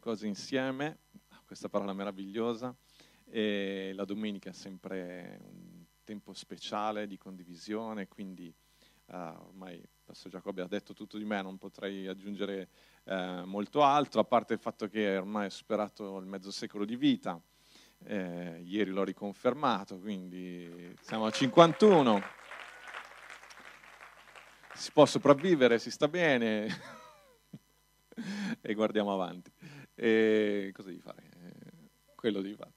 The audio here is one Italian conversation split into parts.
cose insieme, questa parola meravigliosa, e la domenica è sempre un tempo speciale di condivisione, quindi uh, ormai Pastor Giacobbe ha detto tutto di me, non potrei aggiungere uh, molto altro, a parte il fatto che ormai è superato il mezzo secolo di vita, eh, ieri l'ho riconfermato, quindi siamo a 51, si può sopravvivere, si sta bene e guardiamo avanti. E cosa devi fare? Quello devi fare.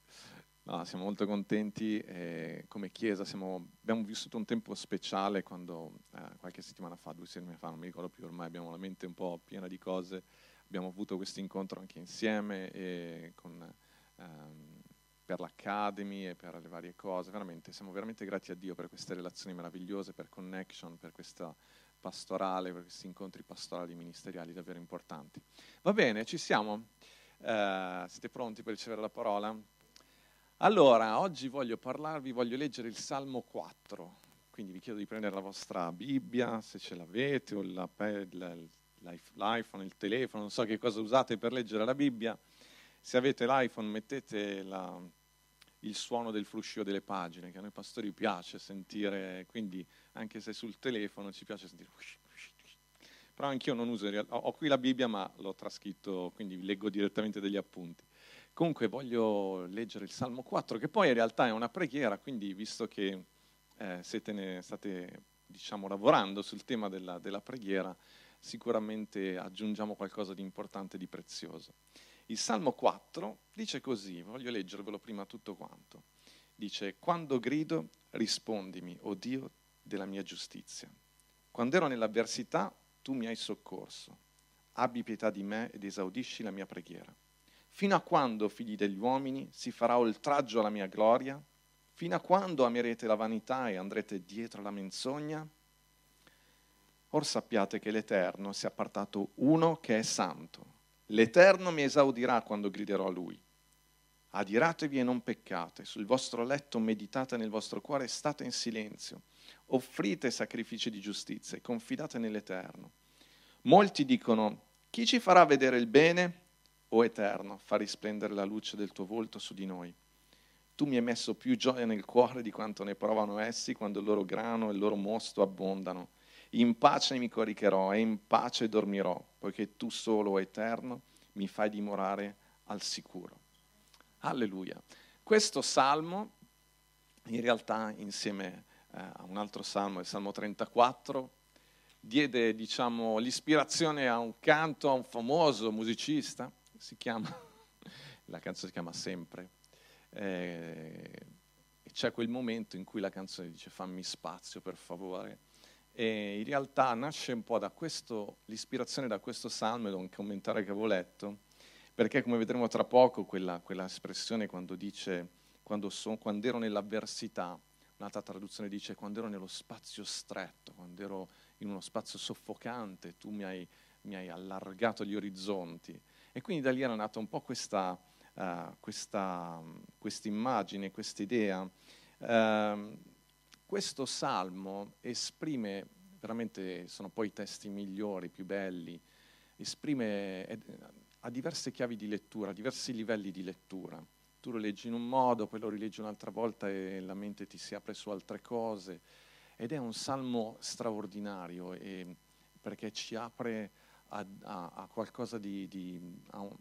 No, siamo molto contenti eh, come Chiesa, siamo, abbiamo vissuto un tempo speciale quando eh, qualche settimana fa, due settimane fa, non mi ricordo più, ormai abbiamo la mente un po' piena di cose, abbiamo avuto questo incontro anche insieme e con, ehm, per l'Academy e per le varie cose, veramente siamo veramente grati a Dio per queste relazioni meravigliose, per Connection, per questa pastorale, per questi incontri pastorali ministeriali davvero importanti. Va bene, ci siamo? Uh, siete pronti per ricevere la parola? Allora, oggi voglio parlarvi, voglio leggere il Salmo 4, quindi vi chiedo di prendere la vostra Bibbia, se ce l'avete, o la, l'iPhone, il telefono, non so che cosa usate per leggere la Bibbia. Se avete l'iPhone mettete la, il suono del fruscio delle pagine, che a noi pastori piace sentire, quindi anche se sul telefono ci piace sentire. Però anch'io non uso, ho qui la Bibbia ma l'ho trascritto, quindi leggo direttamente degli appunti. Comunque voglio leggere il Salmo 4, che poi in realtà è una preghiera, quindi visto che eh, ne, state diciamo, lavorando sul tema della, della preghiera, sicuramente aggiungiamo qualcosa di importante e di prezioso. Il Salmo 4 dice così, voglio leggervelo prima tutto quanto. Dice, quando grido, rispondimi, o oh Dio della mia giustizia. Quando ero nell'avversità, tu mi hai soccorso. Abbi pietà di me ed esaudisci la mia preghiera. Fino a quando, figli degli uomini, si farà oltraggio alla mia gloria? Fino a quando amerete la vanità e andrete dietro alla menzogna? Or sappiate che l'Eterno si è appartato uno che è santo. L'Eterno mi esaudirà quando griderò a lui. Adiratevi e non peccate, sul vostro letto meditate nel vostro cuore e state in silenzio. Offrite sacrifici di giustizia e confidate nell'Eterno. Molti dicono, chi ci farà vedere il bene? o Eterno, fa risplendere la luce del tuo volto su di noi. Tu mi hai messo più gioia nel cuore di quanto ne provano essi quando il loro grano e il loro mosto abbondano. In pace mi coricherò e in pace dormirò, poiché tu solo, o Eterno, mi fai dimorare al sicuro. Alleluia. Questo salmo, in realtà, insieme eh, a un altro salmo, il Salmo 34, diede diciamo, l'ispirazione a un canto a un famoso musicista si chiama, la canzone si chiama Sempre, eh, e c'è quel momento in cui la canzone dice fammi spazio per favore, e in realtà nasce un po' da questo, l'ispirazione da questo salmo e da un commentario che avevo letto, perché come vedremo tra poco quella, quella espressione quando dice quando, son, quando ero nell'avversità, un'altra traduzione dice quando ero nello spazio stretto, quando ero in uno spazio soffocante, tu mi hai, mi hai allargato gli orizzonti. E quindi da lì era nata un po' questa, uh, questa immagine, questa idea. Uh, questo salmo esprime, veramente sono poi i testi migliori, più belli, esprime, eh, ha diverse chiavi di lettura, diversi livelli di lettura. Tu lo leggi in un modo, poi lo rileggi un'altra volta e la mente ti si apre su altre cose. Ed è un salmo straordinario e, perché ci apre a, a, a qualcosa di, di a, un,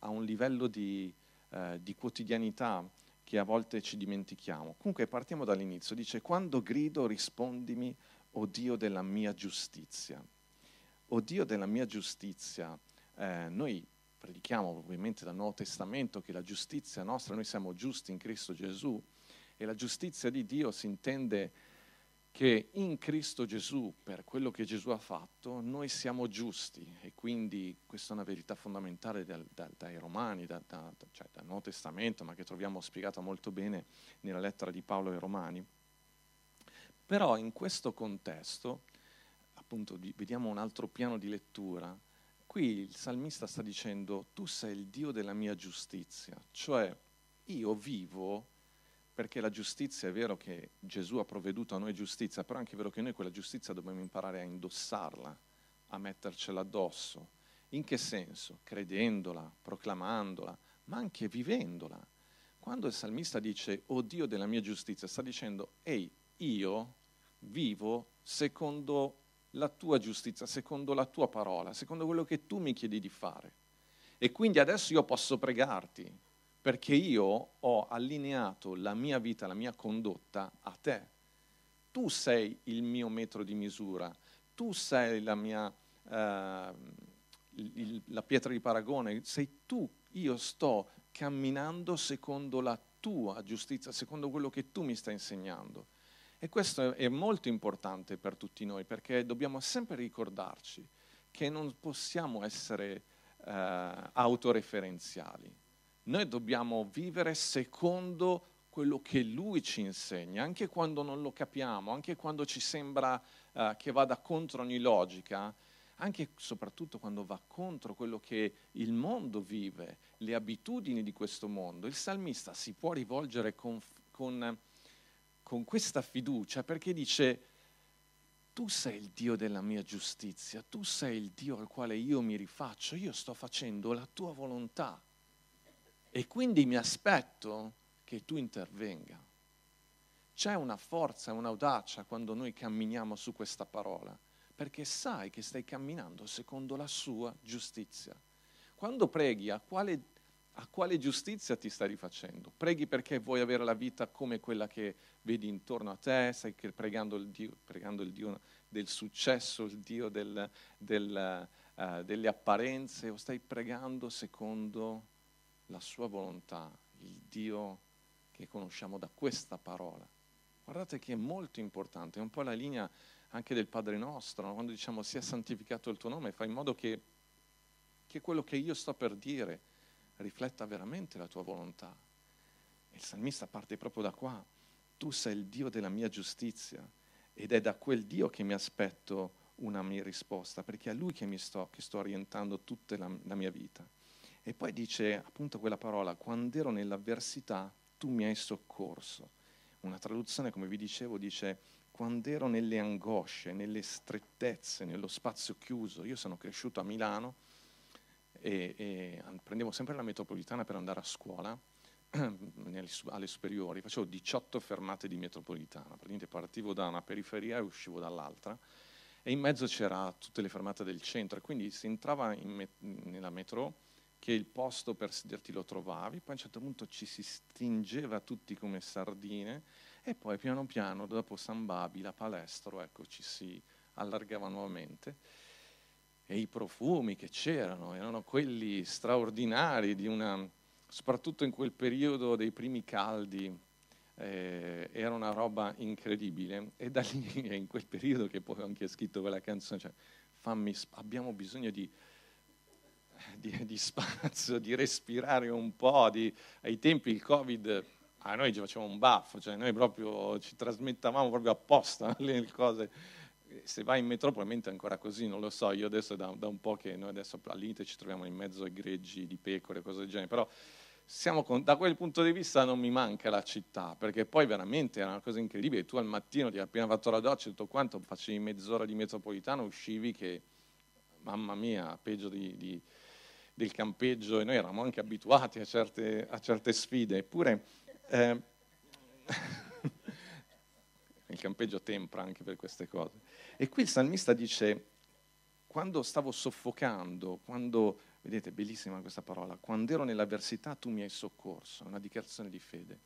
a, un, livello di, eh, di quotidianità che a volte ci dimentichiamo. Comunque partiamo dall'inizio, dice quando grido rispondimi, o oh Dio della mia giustizia. O oh Dio della mia giustizia, eh, noi predichiamo ovviamente dal Nuovo Testamento che la giustizia nostra, noi siamo giusti in Cristo Gesù e la giustizia di Dio si intende che in Cristo Gesù, per quello che Gesù ha fatto, noi siamo giusti e quindi questa è una verità fondamentale da, da, dai Romani, da, cioè dal Nuovo Testamento, ma che troviamo spiegata molto bene nella lettera di Paolo ai Romani. Però in questo contesto, appunto, vediamo un altro piano di lettura, qui il salmista sta dicendo tu sei il Dio della mia giustizia, cioè io vivo perché la giustizia è vero che Gesù ha provveduto a noi giustizia, però è anche vero che noi quella giustizia dobbiamo imparare a indossarla, a mettercela addosso In che senso? Credendola, proclamandola, ma anche vivendola. Quando il salmista dice, oh Dio della mia giustizia, sta dicendo, ehi, io vivo secondo la tua giustizia, secondo la tua parola, secondo quello che tu mi chiedi di fare. E quindi adesso io posso pregarti, perché io ho allineato la mia vita, la mia condotta a te. Tu sei il mio metro di misura, tu sei la mia, eh, il, la pietra di paragone, sei tu, io sto camminando secondo la tua giustizia, secondo quello che tu mi stai insegnando. E questo è molto importante per tutti noi perché dobbiamo sempre ricordarci che non possiamo essere eh, autoreferenziali. Noi dobbiamo vivere secondo quello che lui ci insegna, anche quando non lo capiamo, anche quando ci sembra eh, che vada contro ogni logica, anche e soprattutto quando va contro quello che il mondo vive, le abitudini di questo mondo. Il salmista si può rivolgere con, con, con questa fiducia perché dice, tu sei il Dio della mia giustizia, tu sei il Dio al quale io mi rifaccio, io sto facendo la tua volontà e quindi mi aspetto che tu intervenga. C'è una forza, un'audacia quando noi camminiamo su questa parola, perché sai che stai camminando secondo la sua giustizia. Quando preghi, a quale, a quale giustizia ti stai rifacendo? Preghi perché vuoi avere la vita come quella che vedi intorno a te, stai pregando il Dio, pregando il Dio del successo, il Dio del, del, uh, delle apparenze, o stai pregando secondo la sua volontà, il Dio che conosciamo da questa parola. Guardate che è molto importante, è un po' la linea anche del Padre nostro, no? quando diciamo sia santificato il tuo nome, fa in modo che, che quello che io sto per dire rifletta veramente la tua volontà. Il salmista parte proprio da qua. Tu sei il Dio della mia giustizia ed è da quel Dio che mi aspetto una mia risposta, perché è a Lui che, mi sto, che sto orientando tutta la, la mia vita. E poi dice appunto quella parola, quando ero nell'avversità tu mi hai soccorso. Una traduzione, come vi dicevo, dice quando ero nelle angosce, nelle strettezze, nello spazio chiuso. Io sono cresciuto a Milano e, e prendevo sempre la metropolitana per andare a scuola, alle superiori, facevo 18 fermate di metropolitana, praticamente partivo da una periferia e uscivo dall'altra. E in mezzo c'era tutte le fermate del centro, e quindi si entrava met- nella metro che il posto per sederti lo trovavi, poi a un certo punto ci si stringeva tutti come sardine. E poi piano piano dopo San Babi, la palestra, ecco, ci si allargava nuovamente e i profumi che c'erano erano quelli straordinari di una, soprattutto in quel periodo dei primi caldi, eh, era una roba incredibile e da lì in quel periodo che poi ho anche scritto quella canzone, cioè, fammi, abbiamo bisogno di di, di, spazio, di respirare un po'. Di, ai tempi il Covid, a noi ci faceva un baffo, cioè noi proprio ci trasmettavamo proprio apposta le cose. Se vai in metro probabilmente è ancora così, non lo so, io adesso da, da un po' che noi adesso al limite ci troviamo in mezzo ai greggi di pecore, cose del genere, però con, da quel punto di vista non mi manca la città, perché poi veramente era una cosa incredibile, tu al mattino ti hai appena fatto la doccia e tutto quanto, facevi mezz'ora di metropolitano, uscivi che, mamma mia, peggio di, di del campeggio e noi eravamo anche abituati a certe, a certe sfide, eppure eh, il campeggio tempra anche per queste cose. E qui il salmista dice, quando stavo soffocando, quando, vedete, bellissima questa parola, quando ero nell'avversità tu mi hai soccorso, è una dichiarazione di fede.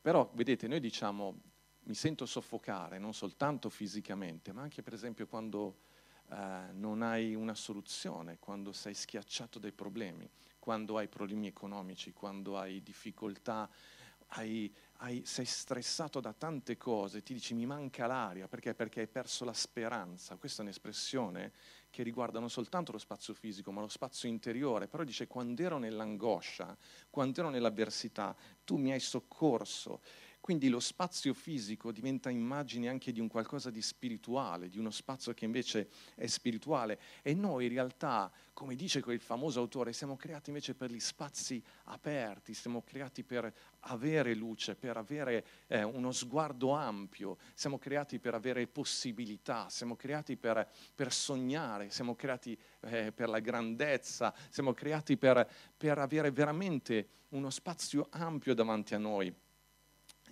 Però, vedete, noi diciamo, mi sento soffocare non soltanto fisicamente, ma anche per esempio quando eh, non hai una soluzione, quando sei schiacciato dai problemi, quando hai problemi economici, quando hai difficoltà, hai, hai, sei stressato da tante cose, ti dici mi manca l'aria, perché? Perché hai perso la speranza. Questa è un'espressione che riguarda non soltanto lo spazio fisico, ma lo spazio interiore. Però dice quando ero nell'angoscia, quando ero nell'avversità, tu mi hai soccorso Quindi lo spazio fisico diventa immagine anche di un qualcosa di spirituale, di uno spazio che invece è spirituale. E noi in realtà, come dice quel famoso autore, siamo creati invece per gli spazi aperti, siamo creati per avere luce, per avere eh, uno sguardo ampio, siamo creati per avere possibilità, siamo creati per, per sognare, siamo creati eh, per la grandezza, siamo creati per, per avere veramente uno spazio ampio davanti a noi.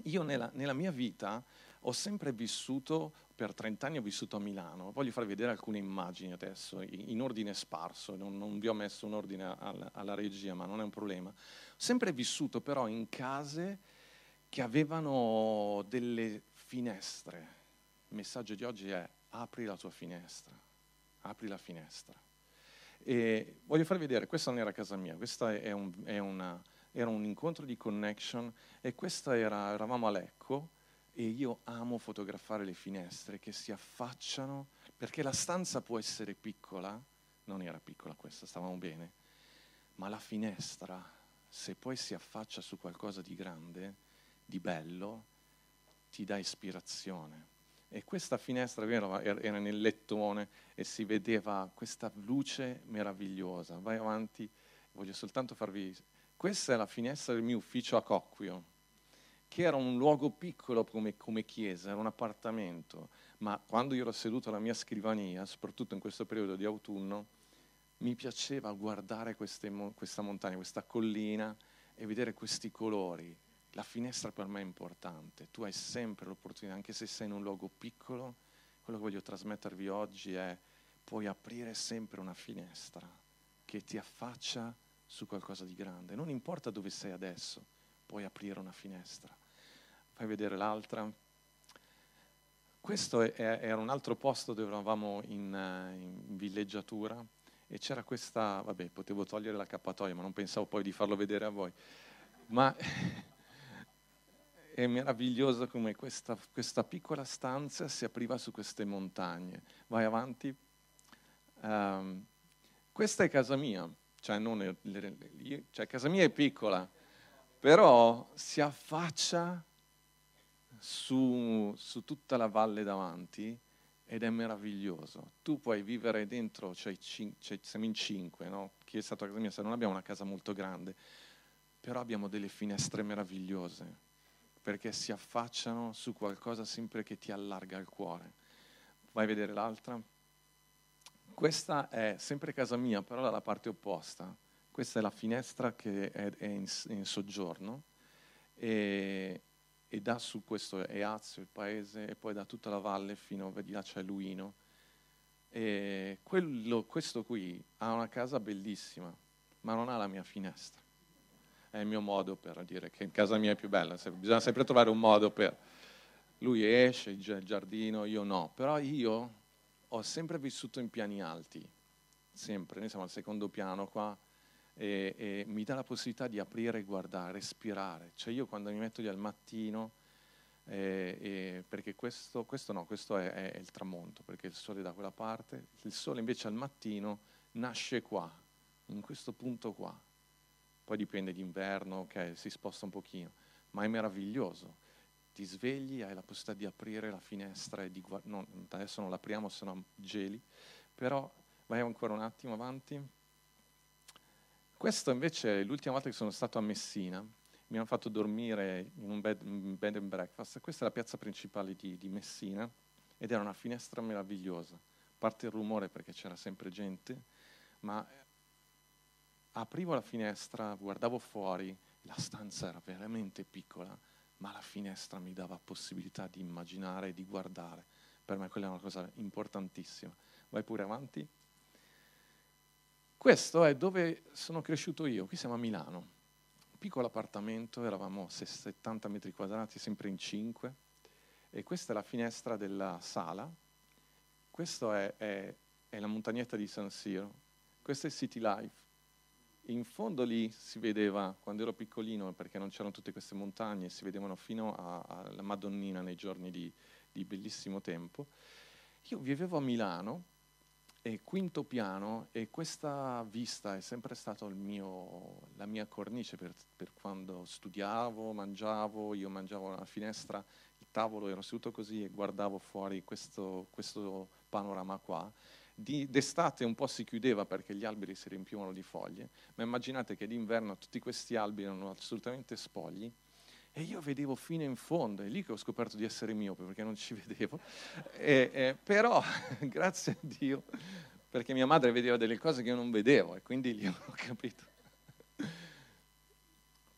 Io nella, nella mia vita ho sempre vissuto, per 30 anni ho vissuto a Milano, voglio farvi vedere alcune immagini adesso, in ordine sparso, non, non vi ho messo un ordine alla, alla regia, ma non è un problema. Ho sempre vissuto però in case che avevano delle finestre. Il messaggio di oggi è apri la tua finestra, apri la finestra. E voglio farvi vedere, questa non era casa mia, questa è, un, è una era un incontro di connection e questa era, eravamo a Lecco e io amo fotografare le finestre che si affacciano, perché la stanza può essere piccola, non era piccola questa, stavamo bene, ma la finestra, se poi si affaccia su qualcosa di grande, di bello, ti dà ispirazione. E questa finestra era nel lettone e si vedeva questa luce meravigliosa. Vai avanti, voglio soltanto farvi questa è la finestra del mio ufficio a Cocquio, che era un luogo piccolo come, come chiesa, era un appartamento, ma quando io ero seduto alla mia scrivania, soprattutto in questo periodo di autunno, mi piaceva guardare queste, questa montagna, questa collina e vedere questi colori. La finestra per me è importante, tu hai sempre l'opportunità, anche se sei in un luogo piccolo, quello che voglio trasmettervi oggi è puoi aprire sempre una finestra che ti affaccia su qualcosa di grande. Non importa dove sei adesso, puoi aprire una finestra. Fai vedere l'altra. Questo è, era un altro posto dove eravamo in, eh, in villeggiatura e c'era questa, vabbè, potevo togliere l'accappatoio, ma non pensavo poi di farlo vedere a voi. Ma è meraviglioso come questa, questa, piccola stanza si apriva su queste montagne. Vai avanti. Um, questa è casa mia cioè, non, cioè casa mia è piccola, però si affaccia su, su, tutta la valle davanti ed è meraviglioso. Tu puoi vivere dentro, cioè, cioè, siamo in cinque, no? chi è stato a casa mia, se non abbiamo una casa molto grande, però abbiamo delle finestre meravigliose, perché si affacciano su qualcosa sempre che ti allarga il cuore. Vai a vedere l'altra? Questa è sempre casa mia, però dalla parte opposta. Questa è la finestra che è, è in, in, soggiorno e, e, dà su questo Eazio, il paese, e poi da tutta la valle fino, vedi là c'è Luino. E quello, questo qui ha una casa bellissima, ma non ha la mia finestra. È il mio modo per dire che casa mia è più bella. Bisogna sempre trovare un modo per... Lui esce, il giardino, io no. Però io ho sempre vissuto in piani alti, sempre, noi siamo al secondo piano qua, e, e, mi dà la possibilità di aprire guardare, respirare. Cioè io quando mi metto lì al mattino, eh, eh, perché questo, questo, no, questo è, è, il tramonto, perché il sole è da quella parte, il sole invece al mattino nasce qua, in questo punto qua. Poi dipende d'inverno, ok, si sposta un pochino, ma è meraviglioso ti svegli, hai la possibilità di aprire la finestra e di guardare, adesso non l'apriamo se no geli, però vai ancora un attimo avanti. Questo invece è l'ultima volta che sono stato a Messina, mi hanno fatto dormire in un bed, un bed and breakfast, questa è la piazza principale di, di Messina ed era una finestra meravigliosa, a parte il rumore perché c'era sempre gente, ma aprivo la finestra, guardavo fuori, la stanza era veramente piccola, ma la finestra mi dava possibilità di immaginare e di guardare. Per me quella è una cosa importantissima. Vai pure avanti. Questo è dove sono cresciuto io, qui siamo a Milano. Piccolo appartamento, eravamo 70 metri quadrati, sempre in 5, e questa è la finestra della sala. Questa è, è, è la montagnetta di San Siro. Questo è City Life in fondo lì si vedeva, quando ero piccolino, perché non c'erano tutte queste montagne, si vedevano fino alla Madonnina nei giorni di, di bellissimo tempo. Io vivevo a Milano e quinto piano e questa vista è sempre stata la mia cornice per, per, quando studiavo, mangiavo, io mangiavo alla finestra, il tavolo ero seduto così e guardavo fuori questo, questo panorama qua. Di, d'estate un po' si chiudeva perché gli alberi si riempivano di foglie, ma immaginate che d'inverno tutti questi alberi erano assolutamente spogli e io vedevo fino in fondo, è lì che ho scoperto di essere miope perché non ci vedevo. E, e, però, grazie a Dio, perché mia madre vedeva delle cose che io non vedevo e quindi lì ho capito.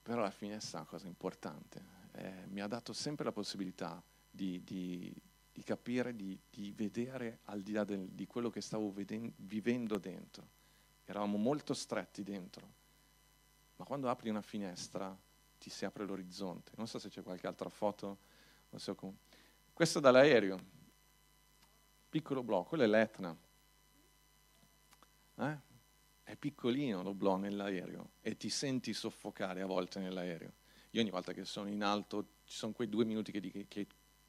Però alla fine è una cosa importante. Eh, mi ha dato sempre la possibilità di, di, di capire, di, di, vedere al di là del, di quello che stavo veden- vivendo dentro. Eravamo molto stretti dentro, ma quando apri una finestra ti si apre l'orizzonte. Non so se c'è qualche altra foto. So Questo dall'aereo, piccolo blocco, quello è l'Etna. Eh? È piccolino lo blò nell'aereo e ti senti soffocare a volte nell'aereo. Io ogni volta che sono in alto ci sono quei due minuti che, che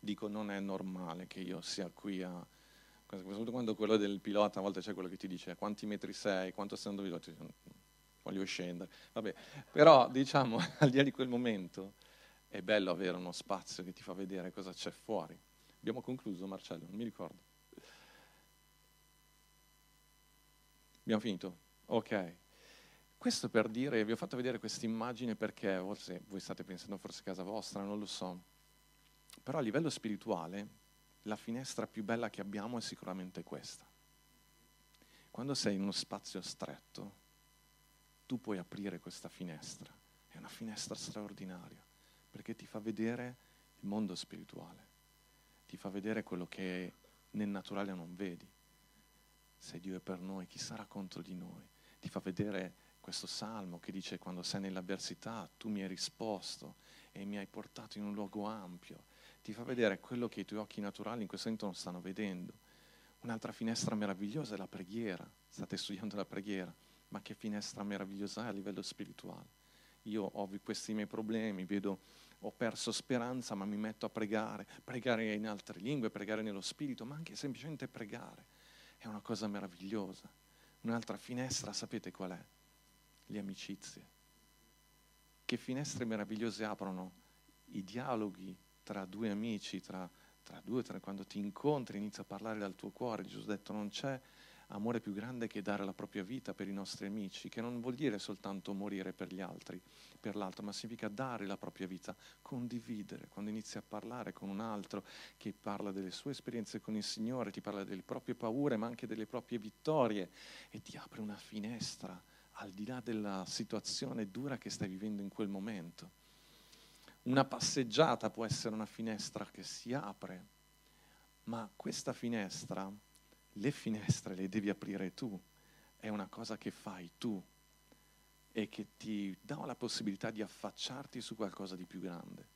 dico non è normale che io sia qui a... Quando quello del pilota a volte c'è quello che ti dice quanti metri sei, quanto stai andando voglio scendere. Vabbè, però diciamo, al di là di quel momento, è bello avere uno spazio che ti fa vedere cosa c'è fuori. Abbiamo concluso, Marcello, non mi ricordo. Abbiamo finito? Ok. Questo per dire, vi ho fatto vedere questa immagine perché forse voi state pensando forse a casa vostra, non lo so. Però a livello spirituale la finestra più bella che abbiamo è sicuramente questa. Quando sei in uno spazio stretto, tu puoi aprire questa finestra. È una finestra straordinaria, perché ti fa vedere il mondo spirituale, ti fa vedere quello che nel naturale non vedi. Se Dio è per noi, chi sarà contro di noi? Ti fa vedere questo salmo che dice quando sei nell'avversità tu mi hai risposto e mi hai portato in un luogo ampio. Ti fa vedere quello che i tuoi occhi naturali in questo momento non stanno vedendo. Un'altra finestra meravigliosa è la preghiera. State studiando la preghiera ma che finestra meravigliosa è a livello spirituale. Io ho questi miei problemi, vedo, ho perso speranza, ma mi metto a pregare, pregare in altre lingue, pregare nello spirito, ma anche semplicemente pregare. È una cosa meravigliosa. Un'altra finestra, sapete qual è? Le amicizie. Che finestre meravigliose aprono i dialoghi tra due amici, tra, tra due, tra, quando ti incontri, inizi a parlare dal tuo cuore. Gesù ha detto non c'è amore più grande che dare la propria vita per i nostri amici, che non vuol dire soltanto morire per gli altri, per l'altro, ma significa dare la propria vita, condividere. Quando inizi a parlare con un altro che parla delle sue esperienze con il Signore, ti parla delle proprie paure, ma anche delle proprie vittorie e ti apre una finestra al di là della situazione dura che stai vivendo in quel momento. Una passeggiata può essere una finestra che si apre, ma questa finestra le finestre le devi aprire tu, è una cosa che fai tu e che ti dà la possibilità di affacciarti su qualcosa di più grande.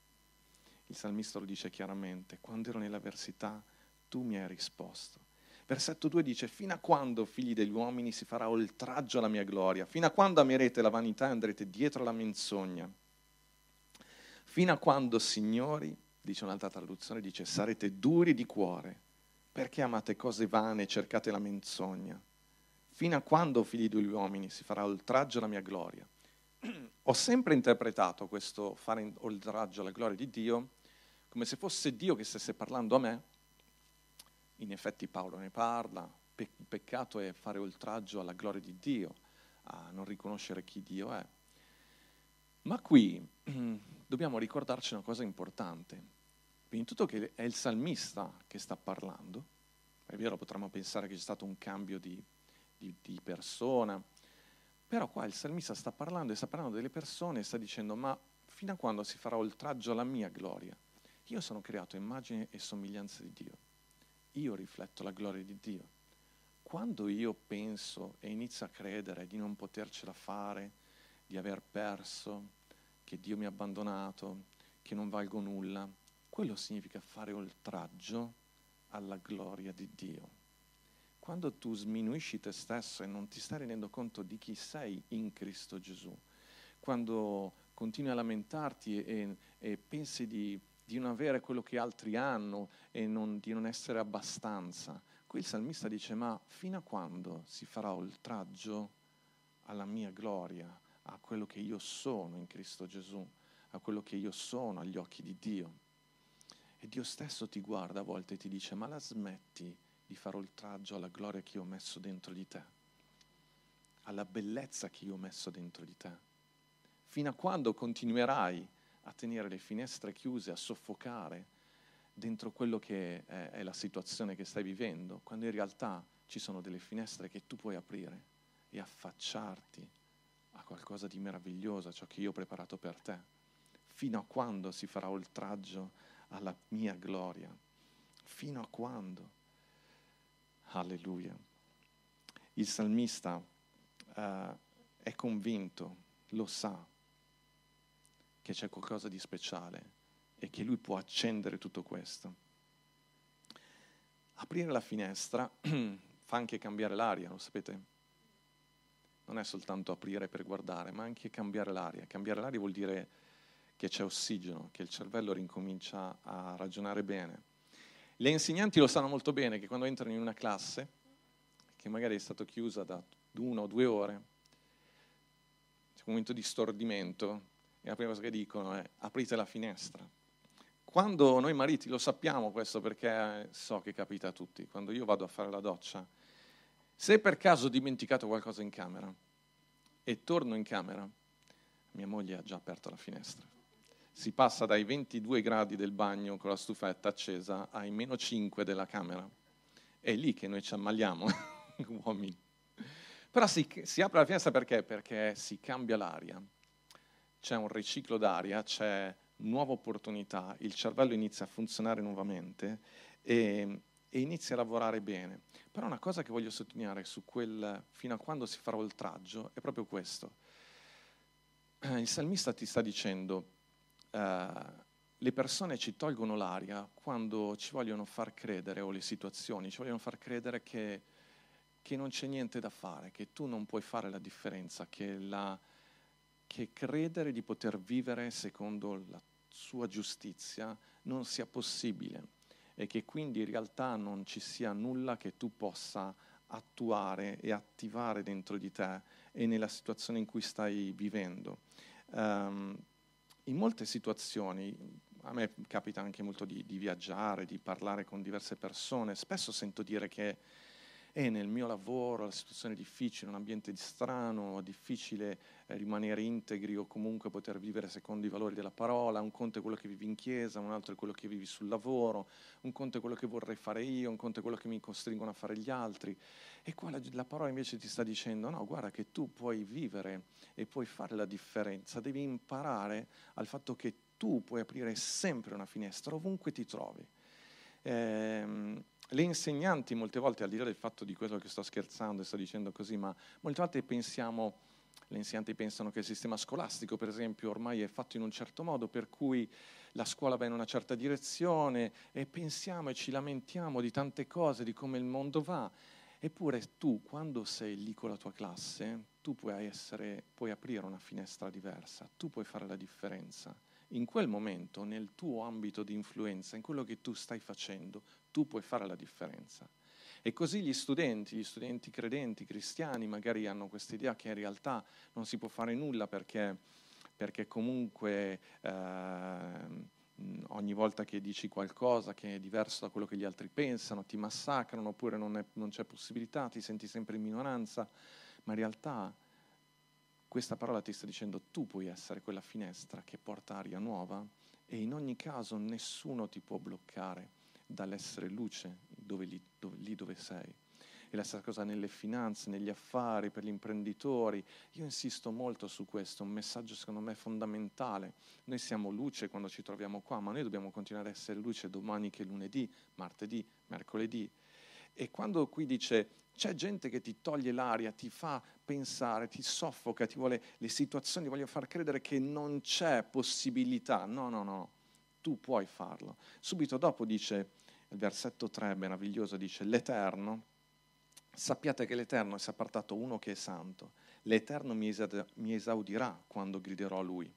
Il salmista lo dice chiaramente, quando ero nell'avversità tu mi hai risposto. Versetto 2 dice, fino a quando, figli degli uomini, si farà oltraggio alla mia gloria? Fino a quando amerete la vanità e andrete dietro alla menzogna? Fino a quando, signori, dice un'altra traduzione, dice, sarete duri di cuore perché amate cose vane e cercate la menzogna? Fino a quando, figli degli uomini, si farà oltraggio alla mia gloria? Ho sempre interpretato questo fare oltraggio alla gloria di Dio come se fosse Dio che stesse parlando a me. In effetti Paolo ne parla, pe- peccato è fare oltraggio alla gloria di Dio, a non riconoscere chi Dio è. Ma qui dobbiamo ricordarci una cosa importante Prima di tutto che è il salmista che sta parlando, è vero, potremmo pensare che c'è stato un cambio di, di, di persona, però qua il salmista sta parlando e sta parlando delle persone e sta dicendo ma fino a quando si farà oltraggio alla mia gloria? Io sono creato immagine e somiglianza di Dio, io rifletto la gloria di Dio. Quando io penso e inizio a credere di non potercela fare, di aver perso, che Dio mi ha abbandonato, che non valgo nulla, quello significa fare oltraggio alla gloria di Dio. Quando tu sminuisci te stesso e non ti stai rendendo conto di chi sei in Cristo Gesù, quando continui a lamentarti e, e pensi di, di, non avere quello che altri hanno e non, di non essere abbastanza, qui il salmista dice, ma fino a quando si farà oltraggio alla mia gloria, a quello che io sono in Cristo Gesù, a quello che io sono agli occhi di Dio? E Dio stesso ti guarda a volte e ti dice, ma la smetti di fare oltraggio alla gloria che io ho messo dentro di te, alla bellezza che io ho messo dentro di te? Fino a quando continuerai a tenere le finestre chiuse, a soffocare dentro quello che è, è la situazione che stai vivendo, quando in realtà ci sono delle finestre che tu puoi aprire e affacciarti qualcosa di meraviglioso, ciò che io ho preparato per te, fino a quando si farà oltraggio alla mia gloria, fino a quando. Alleluia. Il salmista uh, è convinto, lo sa, che c'è qualcosa di speciale e che lui può accendere tutto questo. Aprire la finestra fa anche cambiare l'aria, lo sapete? Non è soltanto aprire per guardare, ma anche cambiare l'aria. Cambiare l'aria vuol dire che c'è ossigeno, che il cervello rincomincia a ragionare bene. Le insegnanti lo sanno molto bene che quando entrano in una classe, che magari è stata chiusa da una o due ore, c'è un momento di stordimento e la prima cosa che dicono è aprite la finestra quando noi mariti lo sappiamo questo perché so che capita a tutti, quando io vado a fare la doccia, se per caso ho dimenticato qualcosa in camera e torno in camera, mia moglie ha già aperto la finestra. Si passa dai 22 gradi del bagno con la stufetta accesa ai meno 5 della camera. È lì che noi ci ammaliamo, uomini. Però si, si apre la finestra perché? Perché si cambia l'aria. C'è un riciclo d'aria, c'è nuova opportunità, il cervello inizia a funzionare nuovamente e, e inizia a lavorare bene. Però una cosa che voglio sottolineare su quel fino a quando si farà oltraggio è proprio questo. Il salmista ti sta dicendo, uh, le persone ci tolgono l'aria quando ci vogliono far credere, o le situazioni, ci vogliono far credere che, che non c'è niente da fare, che tu non puoi fare la differenza, che, la, che credere di poter vivere secondo la sua giustizia non sia possibile e che quindi in realtà non ci sia nulla che tu possa attuare e attivare dentro di te e nella situazione in cui stai vivendo. Um, in molte situazioni, a me capita anche molto di, di viaggiare, di parlare con diverse persone, spesso sento dire che e nel mio lavoro la situazione è difficile, un ambiente strano, è difficile eh, rimanere integri o comunque poter vivere secondo i valori della parola, un conto è quello che vivi in chiesa, un altro è quello che vivi sul lavoro, un conto è quello che vorrei fare io, un conto è quello che mi costringono a fare gli altri. E qua la, la parola invece ti sta dicendo no, guarda che tu puoi vivere e puoi fare la differenza, devi imparare al fatto che tu puoi aprire sempre una finestra ovunque ti trovi. Eh, le insegnanti molte volte, al di là del fatto di quello che sto scherzando e sto dicendo così, ma molte volte pensiamo, le insegnanti pensano che il sistema scolastico, per esempio, ormai è fatto in un certo modo, per cui la scuola va in una certa direzione e pensiamo e ci lamentiamo di tante cose, di come il mondo va. Eppure tu, quando sei lì con la tua classe, tu puoi, essere, puoi aprire una finestra diversa, tu puoi fare la differenza in quel momento, nel tuo ambito di influenza, in quello che tu stai facendo, tu puoi fare la differenza. E così gli studenti, gli studenti credenti, cristiani, magari hanno questa idea che in realtà non si può fare nulla perché, perché comunque eh, ogni volta che dici qualcosa che è diverso da quello che gli altri pensano, ti massacrano oppure non, è, non c'è possibilità, ti senti sempre in minoranza, ma in realtà questa parola ti sta dicendo tu puoi essere quella finestra che porta aria nuova e in ogni caso nessuno ti può bloccare dall'essere luce dove lì, dove, lì dove sei. E la stessa cosa nelle finanze, negli affari, per gli imprenditori. Io insisto molto su questo, un messaggio secondo me fondamentale. Noi siamo luce quando ci troviamo qua, ma noi dobbiamo continuare ad essere luce domani che è lunedì, martedì, mercoledì. E quando qui dice c'è gente che ti toglie l'aria, ti fa pensare, ti soffoca, ti vuole le situazioni, ti voglio far credere che non c'è possibilità. No, no, no, tu puoi farlo. Subito dopo dice, il versetto 3 meraviglioso, dice, l'Eterno, sappiate che l'Eterno si è appartato uno che è santo, l'Eterno mi, esaudirà quando griderò a Lui.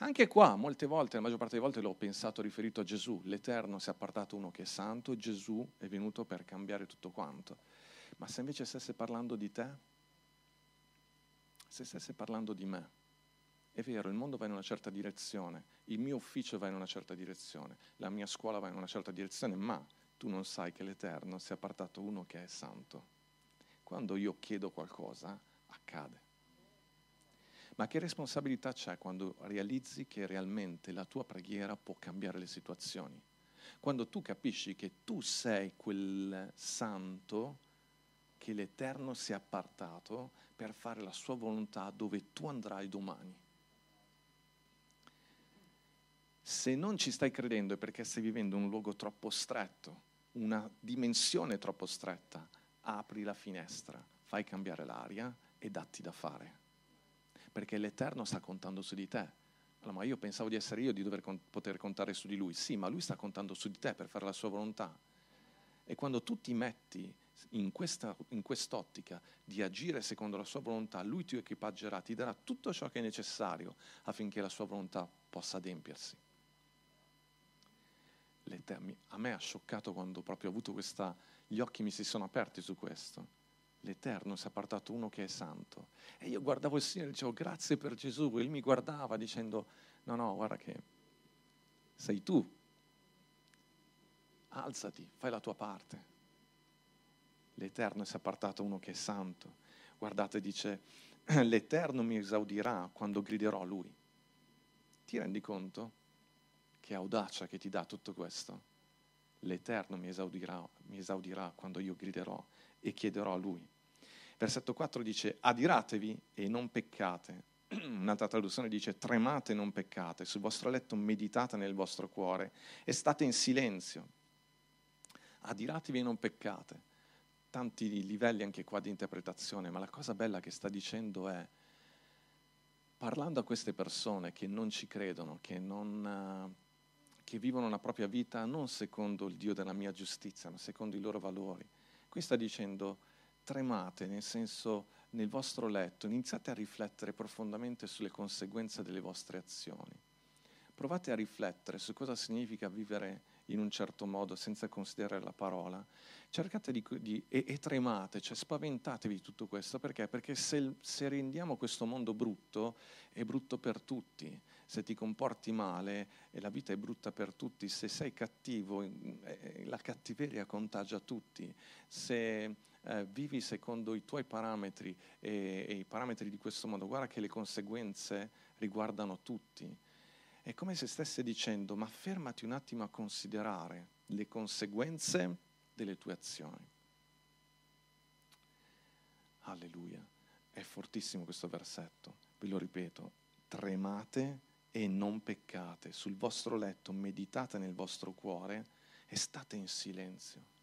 Anche qua, molte volte, la maggior parte delle volte l'ho pensato riferito a Gesù. L'Eterno si è appartato uno che è santo, Gesù è venuto per cambiare tutto quanto. Ma se invece stesse parlando di te, se stesse parlando di me, è vero, il mondo va in una certa direzione, il mio ufficio va in una certa direzione, la mia scuola va in una certa direzione, ma tu non sai che l'Eterno si è appartato uno che è santo. Quando io chiedo qualcosa, accade. Ma che responsabilità c'è quando realizzi che realmente la tua preghiera può cambiare le situazioni? Quando tu capisci che tu sei quel santo che l'Eterno si è appartato per fare la sua volontà dove tu andrai domani. Se non ci stai credendo è perché stai vivendo un luogo troppo stretto, una dimensione troppo stretta. Apri la finestra, fai cambiare l'aria e datti da fare perché l'Eterno sta contando su di te. Allora, ma io pensavo di essere io di dover con- poter contare su di lui. Sì, ma lui sta contando su di te per fare la sua volontà. E quando tu ti metti in, questa, in quest'ottica di agire secondo la sua volontà, lui ti equipaggerà, ti darà tutto ciò che è necessario affinché la sua volontà possa adempiersi. A me ha scioccato quando proprio ho avuto questa, gli occhi mi si sono aperti su questo l'Eterno si è appartato uno che è santo. E io guardavo il Signore e dicevo grazie per Gesù, e lui mi guardava dicendo no, no, guarda che sei tu, alzati, fai la tua parte. L'Eterno si è appartato uno che è santo. Guardate, dice, l'Eterno mi esaudirà quando griderò a Lui. Ti rendi conto? Che audacia che ti dà tutto questo? L'Eterno mi esaudirà, mi esaudirà quando io griderò e chiederò a lui. Versetto 4 dice, adiratevi e non peccate. Un'altra traduzione dice, tremate e non peccate, sul vostro letto meditate nel vostro cuore e state in silenzio. Adiratevi e non peccate. Tanti livelli anche qua di interpretazione, ma la cosa bella che sta dicendo è, parlando a queste persone che non ci credono, che, non, che vivono la propria vita non secondo il Dio della mia giustizia, ma secondo i loro valori, Qui sta dicendo tremate, nel senso nel vostro letto, iniziate a riflettere profondamente sulle conseguenze delle vostre azioni. Provate a riflettere su cosa significa vivere in un certo modo senza considerare la parola. Cercate di, di e, e, tremate, cioè spaventatevi di tutto questo perché? Perché se, se rendiamo questo mondo brutto, è brutto per tutti se ti comporti male e la vita è brutta per tutti, se sei cattivo, eh, la cattiveria contagia tutti, se eh, vivi secondo i tuoi parametri e, e i parametri di questo mondo, guarda che le conseguenze riguardano tutti. È come se stesse dicendo, ma fermati un attimo a considerare le conseguenze delle tue azioni. Alleluia. È fortissimo questo versetto, ve lo ripeto, tremate e non peccate. Sul vostro letto meditate nel vostro cuore e state in silenzio.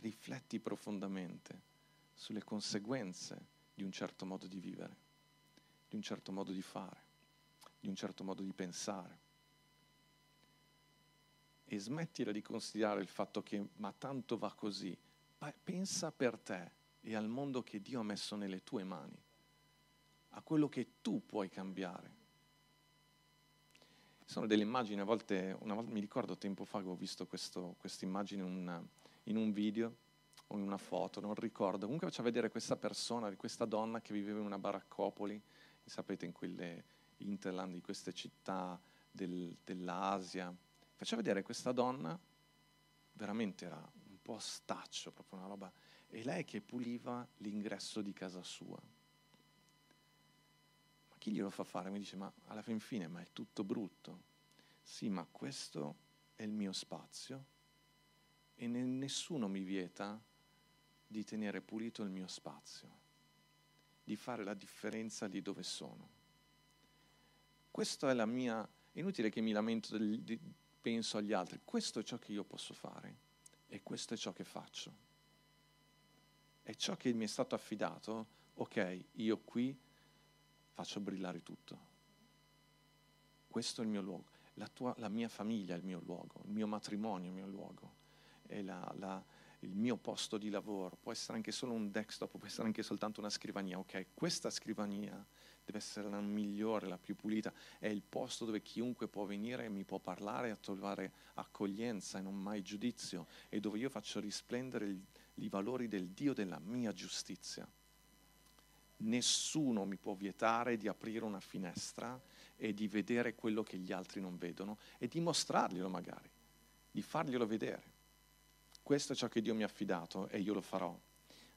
Rifletti profondamente sulle conseguenze di un certo modo di vivere, di un certo modo di fare, di un certo modo di pensare. E smettila di considerare il fatto che ma tanto va così. Pensa per te e al mondo che Dio ha messo nelle tue mani, a quello che tu puoi cambiare sono delle immagini, a volte, una volta mi ricordo tempo fa che ho visto questa immagine in, in un video o in una foto, non ricordo. Comunque faceva vedere questa persona, questa donna che viveva in una baraccopoli, sapete, in quelle interland, di queste città del, dell'Asia. Faceva vedere questa donna, veramente era un po' staccio, proprio una roba, e lei che puliva l'ingresso di casa sua. Chi glielo fa fare? Mi dice, ma alla fin fine, ma è tutto brutto. Sì, ma questo è il mio spazio e nessuno mi vieta di tenere pulito il mio spazio, di fare la differenza lì dove sono. Questa è la mia, è inutile che mi lamento, del, di, penso agli altri, questo è ciò che io posso fare e questo è ciò che faccio. È ciò che mi è stato affidato, ok, io qui faccio brillare tutto. Questo è il mio luogo, la, tua, la mia famiglia è il mio luogo, il mio matrimonio è il mio luogo, la, la, il mio posto di lavoro, può essere anche solo un desktop, può essere anche soltanto una scrivania, ok? Questa scrivania deve essere la migliore, la più pulita, è il posto dove chiunque può venire e mi può parlare e trovare accoglienza e non mai giudizio, e dove io faccio risplendere il, i valori del Dio della mia giustizia. Nessuno mi può vietare di aprire una finestra e di vedere quello che gli altri non vedono e di mostrarglielo magari, di farglielo vedere. Questo è ciò che Dio mi ha affidato e io lo farò.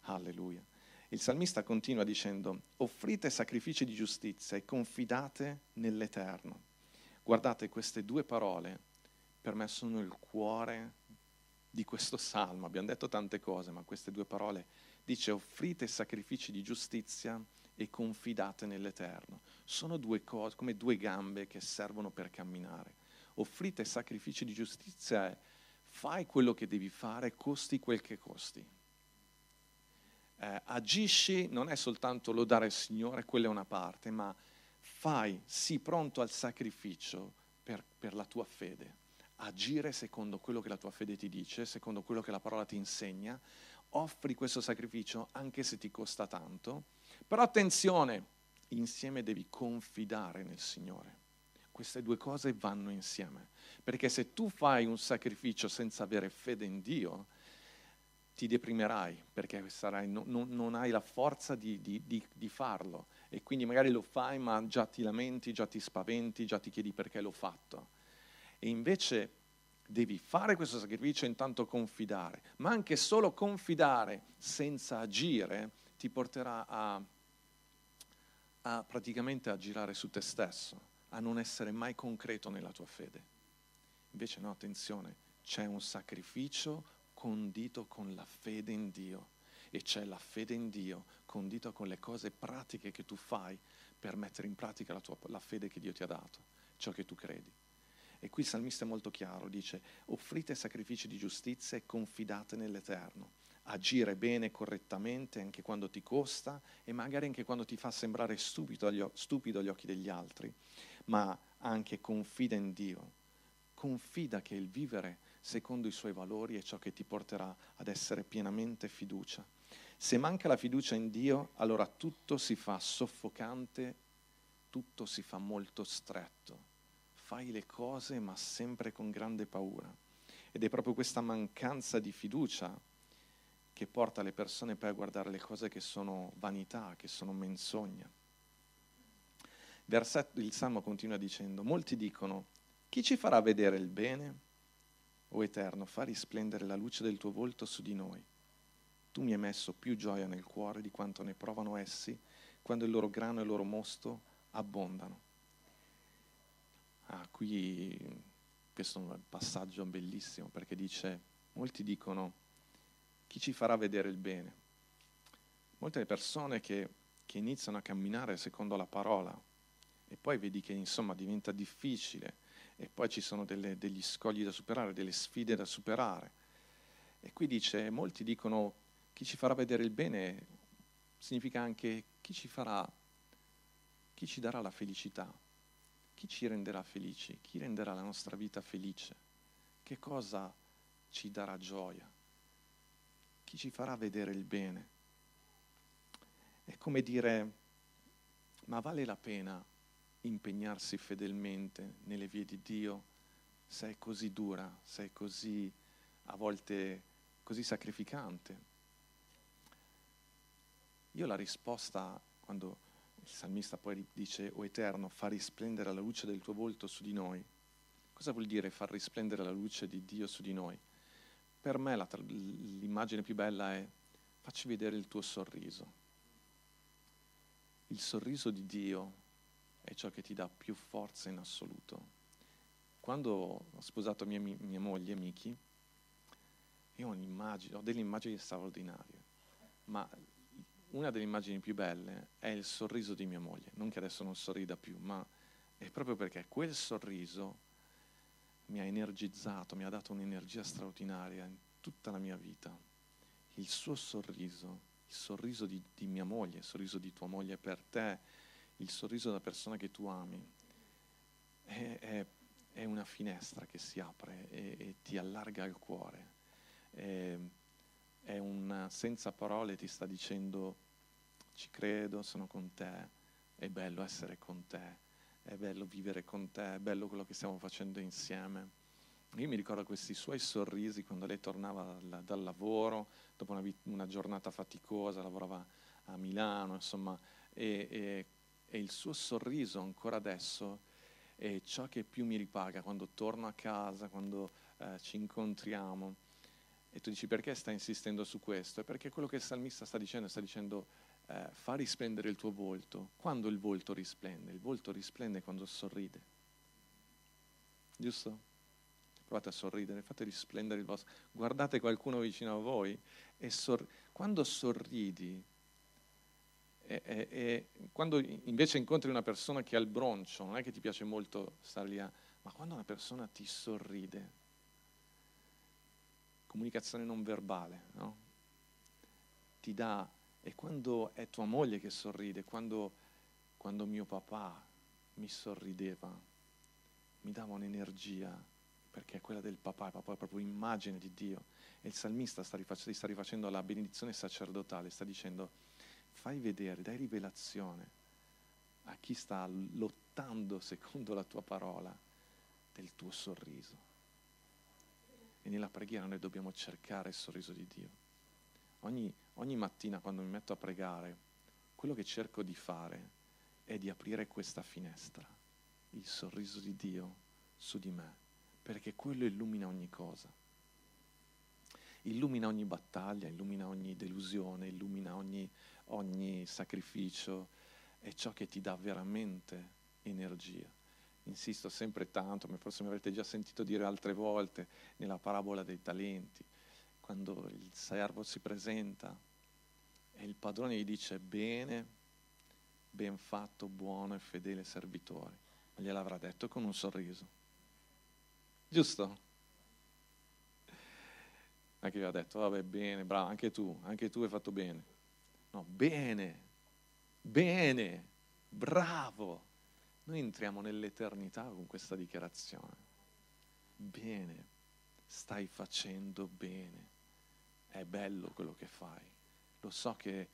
Alleluia. Il salmista continua dicendo, offrite sacrifici di giustizia e confidate nell'Eterno. Guardate, queste due parole per me sono il cuore di questo salmo. Abbiamo detto tante cose, ma queste due parole dice offrite sacrifici di giustizia e confidate nell'Eterno. Sono due cose, come due gambe che servono per camminare. Offrite sacrifici di giustizia e fai quello che devi fare, costi quel che costi. Eh, agisci non è soltanto lodare il Signore, quella è una parte, ma fai, sii pronto al sacrificio per, per la tua fede. Agire secondo quello che la tua fede ti dice, secondo quello che la parola ti insegna, offri questo sacrificio anche se ti costa tanto, però attenzione, insieme devi confidare nel Signore. Queste due cose vanno insieme, perché se tu fai un sacrificio senza avere fede in Dio, ti deprimerai, perché sarai, no, no, non hai la forza di, di, di, di farlo e quindi magari lo fai ma già ti lamenti, già ti spaventi, già ti chiedi perché l'ho fatto. E invece devi fare questo sacrificio e intanto confidare, ma anche solo confidare senza agire ti porterà a, a praticamente a girare su te stesso, a non essere mai concreto nella tua fede. Invece no, attenzione, c'è un sacrificio condito con la fede in Dio e c'è la fede in Dio condita con le cose pratiche che tu fai per mettere in pratica la, tua, la fede che Dio ti ha dato, ciò che tu credi. E qui il salmista è molto chiaro, dice, offrite sacrifici di giustizia e confidate nell'Eterno. Agire bene, correttamente, anche quando ti costa e magari anche quando ti fa sembrare stupido agli, stupido agli occhi degli altri, ma anche confida in Dio. Confida che il vivere secondo i suoi valori è ciò che ti porterà ad essere pienamente fiducia. Se manca la fiducia in Dio, allora tutto si fa soffocante, tutto si fa molto stretto fai le cose ma sempre con grande paura. Ed è proprio questa mancanza di fiducia che porta le persone poi a guardare le cose che sono vanità, che sono menzogna. Versetto, il Salmo continua dicendo, molti dicono, chi ci farà vedere il bene? O Eterno, fa risplendere la luce del tuo volto su di noi. Tu mi hai messo più gioia nel cuore di quanto ne provano essi quando il loro grano e il loro mosto abbondano. Ah, qui questo è un passaggio bellissimo perché dice, molti dicono, chi ci farà vedere il bene? Molte persone che, che iniziano a camminare secondo la parola e poi vedi che insomma diventa difficile e poi ci sono delle, degli scogli da superare, delle sfide da superare. E qui dice, molti dicono, chi ci farà vedere il bene significa anche chi ci farà, chi ci darà la felicità chi ci renderà felici? Chi renderà la nostra vita felice? Che cosa ci darà gioia? Chi ci farà vedere il bene? È come dire, ma vale la pena impegnarsi fedelmente nelle vie di Dio se è così dura, se è così a volte così sacrificante? Io la risposta quando il salmista poi dice, o Eterno, fa risplendere la luce del tuo volto su di noi. Cosa vuol dire far risplendere la luce di Dio su di noi? Per me la, l'immagine più bella è facci vedere il tuo sorriso. Il sorriso di Dio è ciò che ti dà più forza in assoluto. Quando ho sposato mia, mia moglie, Miki, io ho, ho delle immagini straordinarie, ma una delle immagini più belle è il sorriso di mia moglie, non che adesso non sorrida più, ma è proprio perché quel sorriso mi ha energizzato, mi ha dato un'energia straordinaria in tutta la mia vita. Il suo sorriso, il sorriso di, di mia moglie, il sorriso di tua moglie per te, il sorriso della persona che tu ami, è, è, è una finestra che si apre e, e ti allarga il cuore. È, è un senza parole, ti sta dicendo ci credo, sono con te, è bello essere con te, è bello vivere con te, è bello quello che stiamo facendo insieme. Io mi ricordo questi suoi sorrisi quando lei tornava dal, dal lavoro, dopo una, una, giornata faticosa, lavorava a Milano, insomma, e, e, e il suo sorriso ancora adesso è ciò che più mi ripaga quando torno a casa, quando eh, ci incontriamo. E tu dici perché sta insistendo su questo? È perché quello che il salmista sta dicendo, sta dicendo eh, fa risplendere il tuo volto. Quando il volto risplende? Il volto risplende quando sorride. Giusto? Provate a sorridere, fate risplendere il vostro. Guardate qualcuno vicino a voi e sor... quando sorridi, e, e, e, quando invece incontri una persona che ha il broncio, non è che ti piace molto stare lì, a, ma quando una persona ti sorride, comunicazione non verbale, no? ti dà e quando è tua moglie che sorride, quando, quando mio papà mi sorrideva, mi dava un'energia, perché è quella del papà, il papà è proprio immagine di Dio. E il salmista sta, rifac- sta rifacendo la benedizione sacerdotale, sta dicendo, fai vedere, dai rivelazione a chi sta lottando secondo la tua parola del tuo sorriso. E nella preghiera noi dobbiamo cercare il sorriso di Dio. Ogni, ogni mattina quando mi metto a pregare, quello che cerco di fare è di aprire questa finestra, il sorriso di Dio su di me, perché quello illumina ogni cosa. Illumina ogni battaglia, illumina ogni delusione, illumina ogni, ogni sacrificio, è ciò che ti dà veramente energia. Insisto sempre tanto, forse mi avrete già sentito dire altre volte nella parabola dei talenti quando il servo si presenta e il padrone gli dice bene, ben fatto, buono e fedele servitore, ma gliel'avrà detto con un sorriso. Giusto? Anche gli ha detto, vabbè, bene, bravo, anche tu, anche tu hai fatto bene. No, bene, bene, bravo. Noi entriamo nell'eternità con questa dichiarazione. Bene, stai facendo bene è bello quello che fai, lo so che,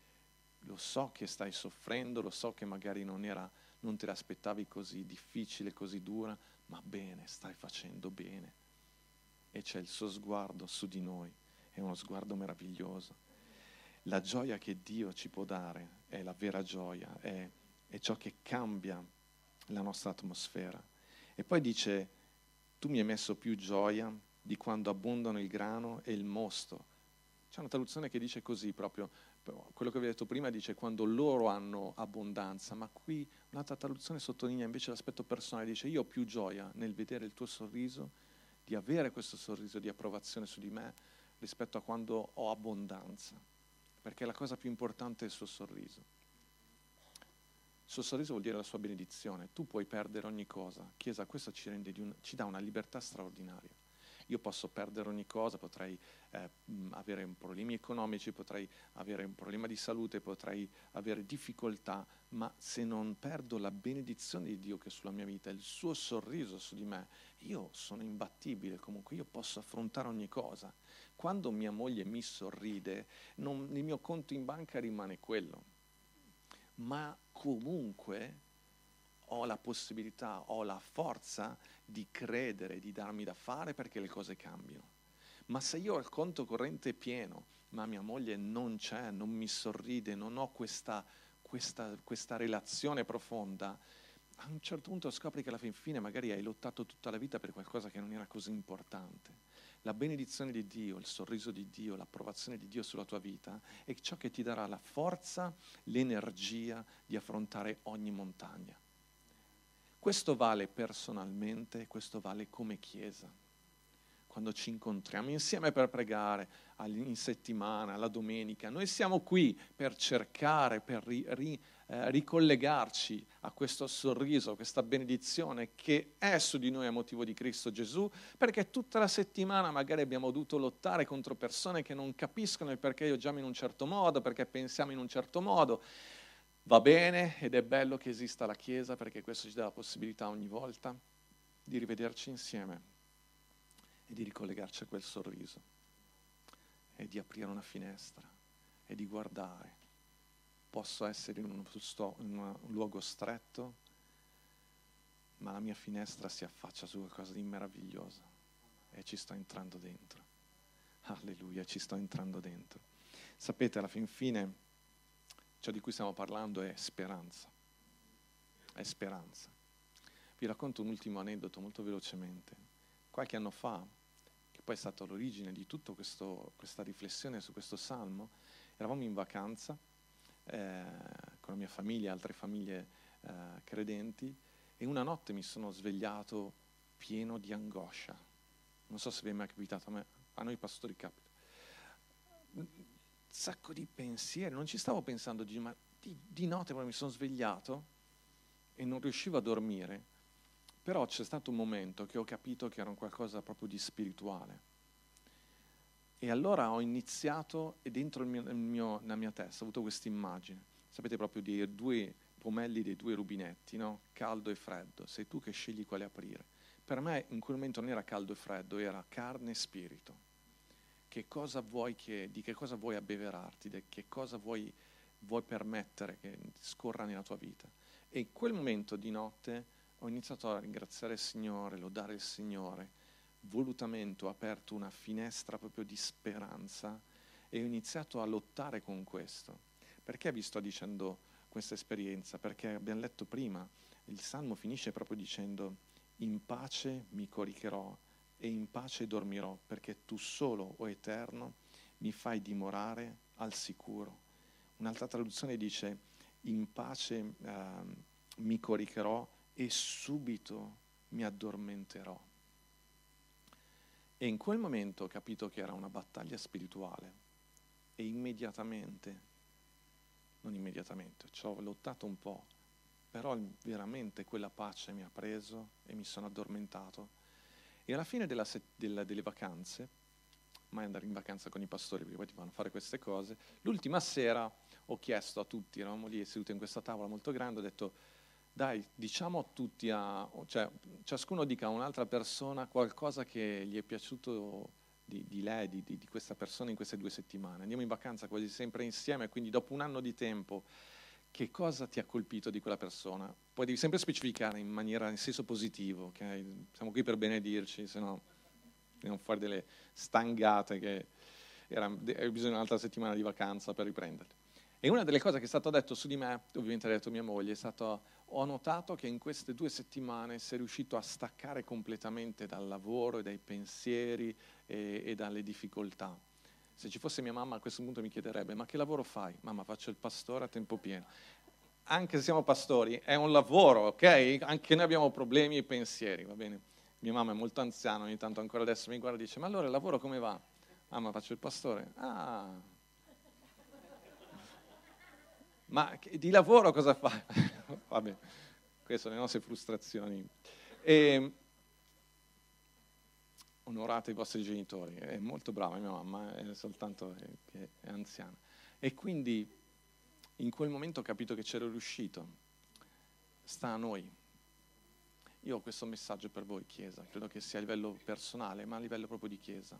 lo so che stai soffrendo, lo so che magari non, era, non te l'aspettavi così difficile, così dura, ma bene, stai facendo bene. E c'è il suo sguardo su di noi, è uno sguardo meraviglioso. La gioia che Dio ci può dare è la vera gioia, è, è ciò che cambia la nostra atmosfera. E poi dice, tu mi hai messo più gioia di quando abbondano il grano e il mosto c'è una traduzione che dice così proprio, quello che vi ho detto prima dice quando loro hanno abbondanza, ma qui un'altra traduzione sottolinea invece l'aspetto personale, dice io ho più gioia nel vedere il tuo sorriso, di avere questo sorriso di approvazione su di me rispetto a quando ho abbondanza, perché la cosa più importante è il suo sorriso. Il suo sorriso vuol dire la sua benedizione, tu puoi perdere ogni cosa, Chiesa, questo ci, un, ci dà una libertà straordinaria io posso perdere ogni cosa, potrei eh, avere problemi economici, potrei avere un problema di salute, potrei avere difficoltà, ma se non perdo la benedizione di Dio che è sulla mia vita, il suo sorriso su di me, io sono imbattibile, comunque io posso affrontare ogni cosa. Quando mia moglie mi sorride, non, il mio conto in banca rimane quello, ma comunque ho la possibilità, ho la forza di credere, di darmi da fare perché le cose cambiano. Ma se io ho il conto corrente pieno, ma mia moglie non c'è, non mi sorride, non ho questa, questa, questa relazione profonda, a un certo punto scopri che alla fin fine magari hai lottato tutta la vita per qualcosa che non era così importante. La benedizione di Dio, il sorriso di Dio, l'approvazione di Dio sulla tua vita è ciò che ti darà la forza, l'energia di affrontare ogni montagna. Questo vale personalmente, questo vale come Chiesa. Quando ci incontriamo insieme per pregare in settimana, la domenica, noi siamo qui per cercare, per ri, ri, eh, ricollegarci a questo sorriso, a questa benedizione che è su di noi a motivo di Cristo Gesù, perché tutta la settimana magari abbiamo dovuto lottare contro persone che non capiscono il perché agiamo in un certo modo, perché pensiamo in un certo modo Va bene ed è bello che esista la Chiesa perché questo ci dà la possibilità ogni volta di rivederci insieme e di ricollegarci a quel sorriso. è di aprire una finestra, è di guardare. Posso essere in, in un luogo stretto, ma la mia finestra si affaccia su qualcosa di meraviglioso e ci sto entrando dentro. Alleluia, ci sto entrando dentro. Sapete, alla fin fine, ciò di cui stiamo parlando è speranza. È speranza. Vi racconto un ultimo aneddoto molto velocemente. Qualche anno fa, che poi è stata l'origine di tutta questa riflessione su questo salmo, eravamo in vacanza eh, con la mia famiglia e altre famiglie eh, credenti e una notte mi sono svegliato pieno di angoscia. Non so se vi è mai capitato, a, me, a noi pastori capita. Sacco di pensieri, non ci stavo pensando, di, ma di, di notte proprio mi sono svegliato e non riuscivo a dormire, però c'è stato un momento che ho capito che era qualcosa proprio di spirituale. E allora ho iniziato, e dentro il mio, il mio, nella mia testa ho avuto questa immagine, sapete proprio di due pomelli dei due rubinetti, no? caldo e freddo, sei tu che scegli quale aprire. Per me in quel momento non era caldo e freddo, era carne e spirito. Che cosa vuoi che, di che cosa vuoi abbeverarti, di che cosa vuoi, vuoi permettere che scorra nella tua vita. E in quel momento di notte ho iniziato a ringraziare il Signore, lodare il Signore, volutamente ho aperto una finestra proprio di speranza e ho iniziato a lottare con questo. Perché vi sto dicendo questa esperienza, perché abbiamo letto prima, il Salmo finisce proprio dicendo in pace mi coricherò e in pace dormirò, perché tu solo, o Eterno, mi fai dimorare al sicuro. Un'altra traduzione dice in pace eh, mi coricherò e subito mi addormenterò. E in quel momento ho capito che era una battaglia spirituale e immediatamente non immediatamente, ci ho lottato un po', però veramente quella pace mi ha preso e mi sono addormentato. E alla fine della set- della, delle vacanze, mai andare in vacanza con i pastori perché poi ti fanno fare queste cose, l'ultima sera ho chiesto a tutti, eravamo lì seduti in questa tavola molto grande, ho detto dai, diciamo a tutti, a, cioè ciascuno dica a un'altra persona qualcosa che gli è piaciuto di, di lei, di, di, questa persona in queste due settimane. Andiamo in vacanza quasi sempre insieme, quindi dopo un anno di tempo, che cosa ti ha colpito di quella persona? Poi devi sempre specificare in maniera, in senso positivo, ok? Siamo qui per benedirci, se no andiamo fuori delle stangate che hai bisogno di un'altra settimana di vacanza per riprenderti. E una delle cose che è stato detto su di me, ovviamente ha detto mia moglie, è stato ho notato che in queste due settimane sei riuscito a staccare completamente dal lavoro e dai pensieri e, e, dalle difficoltà. Se ci fosse mia mamma a questo punto mi chiederebbe, ma che lavoro fai? Mamma, faccio il pastore a tempo pieno. Anche se siamo pastori, è un lavoro, ok? Anche noi abbiamo problemi e pensieri, va bene? Mia mamma è molto anziana, ogni tanto ancora adesso mi guarda e dice, ma allora il lavoro come va? Mamma, faccio il pastore. Ah. Ma di lavoro cosa fai? Vabbè, queste sono le nostre frustrazioni. E, onorate i vostri genitori, è molto brava mia mamma, è soltanto che è anziana. E quindi in quel momento ho capito che c'ero riuscito, sta a noi. Io ho questo messaggio per voi, Chiesa, credo che sia a livello personale, ma a livello proprio di Chiesa.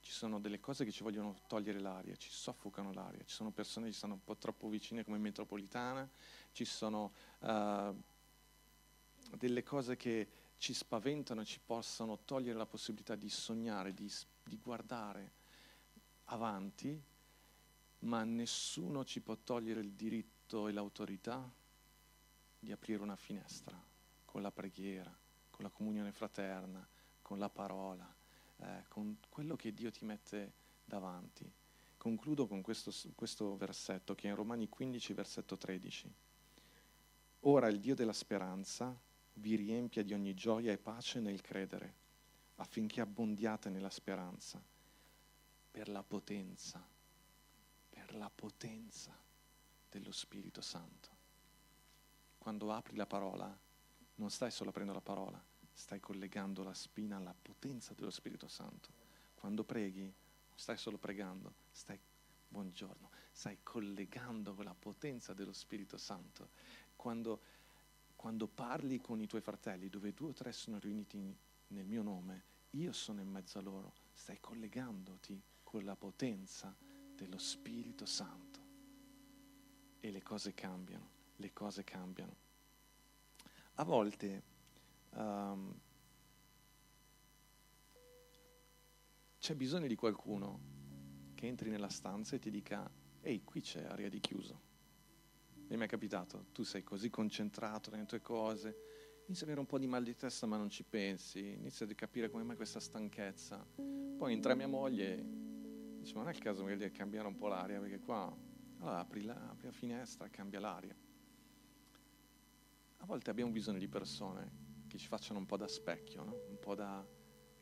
Ci sono delle cose che ci vogliono togliere l'aria, ci soffocano l'aria, ci sono persone che stanno un po' troppo vicine come metropolitana, ci sono uh, delle cose che ci spaventano ci possano togliere la possibilità di sognare, di, di guardare avanti, ma nessuno ci può togliere il diritto e l'autorità di aprire una finestra con la preghiera, con la comunione fraterna, con la parola, eh, con quello che Dio ti mette davanti. Concludo con questo, questo versetto che è in Romani 15, versetto 13. Ora il Dio della speranza vi riempia di ogni gioia e pace nel credere, affinché abbondiate nella speranza, per la potenza, la potenza dello Spirito Santo. Quando apri la parola, non stai solo aprendo la parola, stai collegando la spina alla potenza dello Spirito Santo. Quando preghi, non stai solo pregando, stai, buongiorno, stai collegando con la potenza dello Spirito Santo. Quando quando parli con i tuoi fratelli, dove due o tre sono riuniti nel mio nome, io sono in mezzo a loro, stai collegandoti con la potenza dello Spirito Santo e le cose cambiano, le cose cambiano. A volte um, c'è bisogno di qualcuno che entri nella stanza e ti dica, ehi, qui c'è aria di chiuso. Mi è capitato? Tu sei così concentrato nelle tue cose, inizi ad avere un po' di mal di testa ma non ci pensi, inizi a capire come mai questa stanchezza. Poi entra mia moglie e dice, ma non è il caso di cambiare un po' l'aria, perché qua allora, apri, la, apri la finestra, cambia l'aria. A volte abbiamo bisogno di persone che ci facciano un po' da specchio, no? un po' da...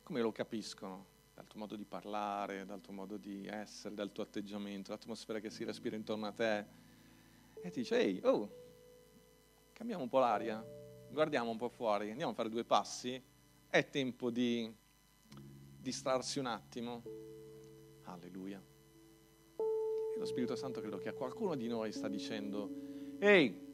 come lo capiscono, dal tuo modo di parlare, dal tuo modo di essere, dal tuo atteggiamento, l'atmosfera che si respira intorno a te. E ti dice, ehi, oh, cambiamo un po' l'aria, guardiamo un po' fuori, andiamo a fare due passi, è tempo di distrarsi un attimo. Alleluia. E lo Spirito Santo credo che a qualcuno di noi sta dicendo, ehi,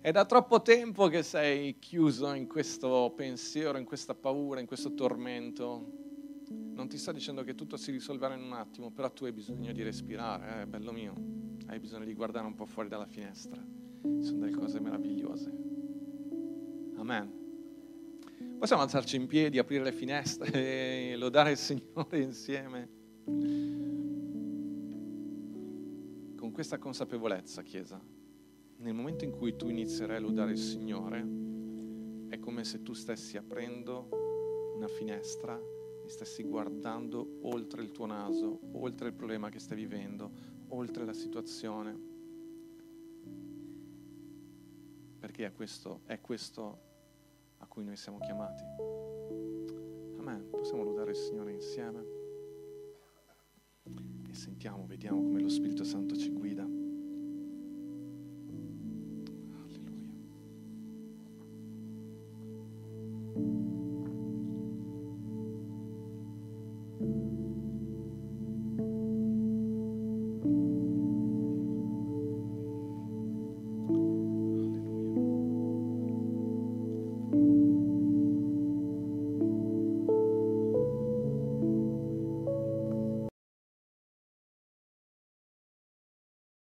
è da troppo tempo che sei chiuso in questo pensiero, in questa paura, in questo tormento. Non ti sta dicendo che tutto si risolverà in un attimo, però tu hai bisogno di respirare, eh, bello mio. Hai bisogno di guardare un po' fuori dalla finestra. Sono delle cose meravigliose. Amen. Possiamo alzarci in piedi, aprire le finestre e lodare il Signore insieme. Con questa consapevolezza, Chiesa nel momento in cui tu inizierai a lodare il Signore, è come se tu stessi aprendo una finestra e stessi guardando oltre il tuo naso, oltre il problema che stai vivendo, oltre la situazione. Perché è questo, è questo a cui noi siamo chiamati. Amen. Possiamo lodare il Signore insieme? E sentiamo, vediamo come lo Spirito Santo ci guida.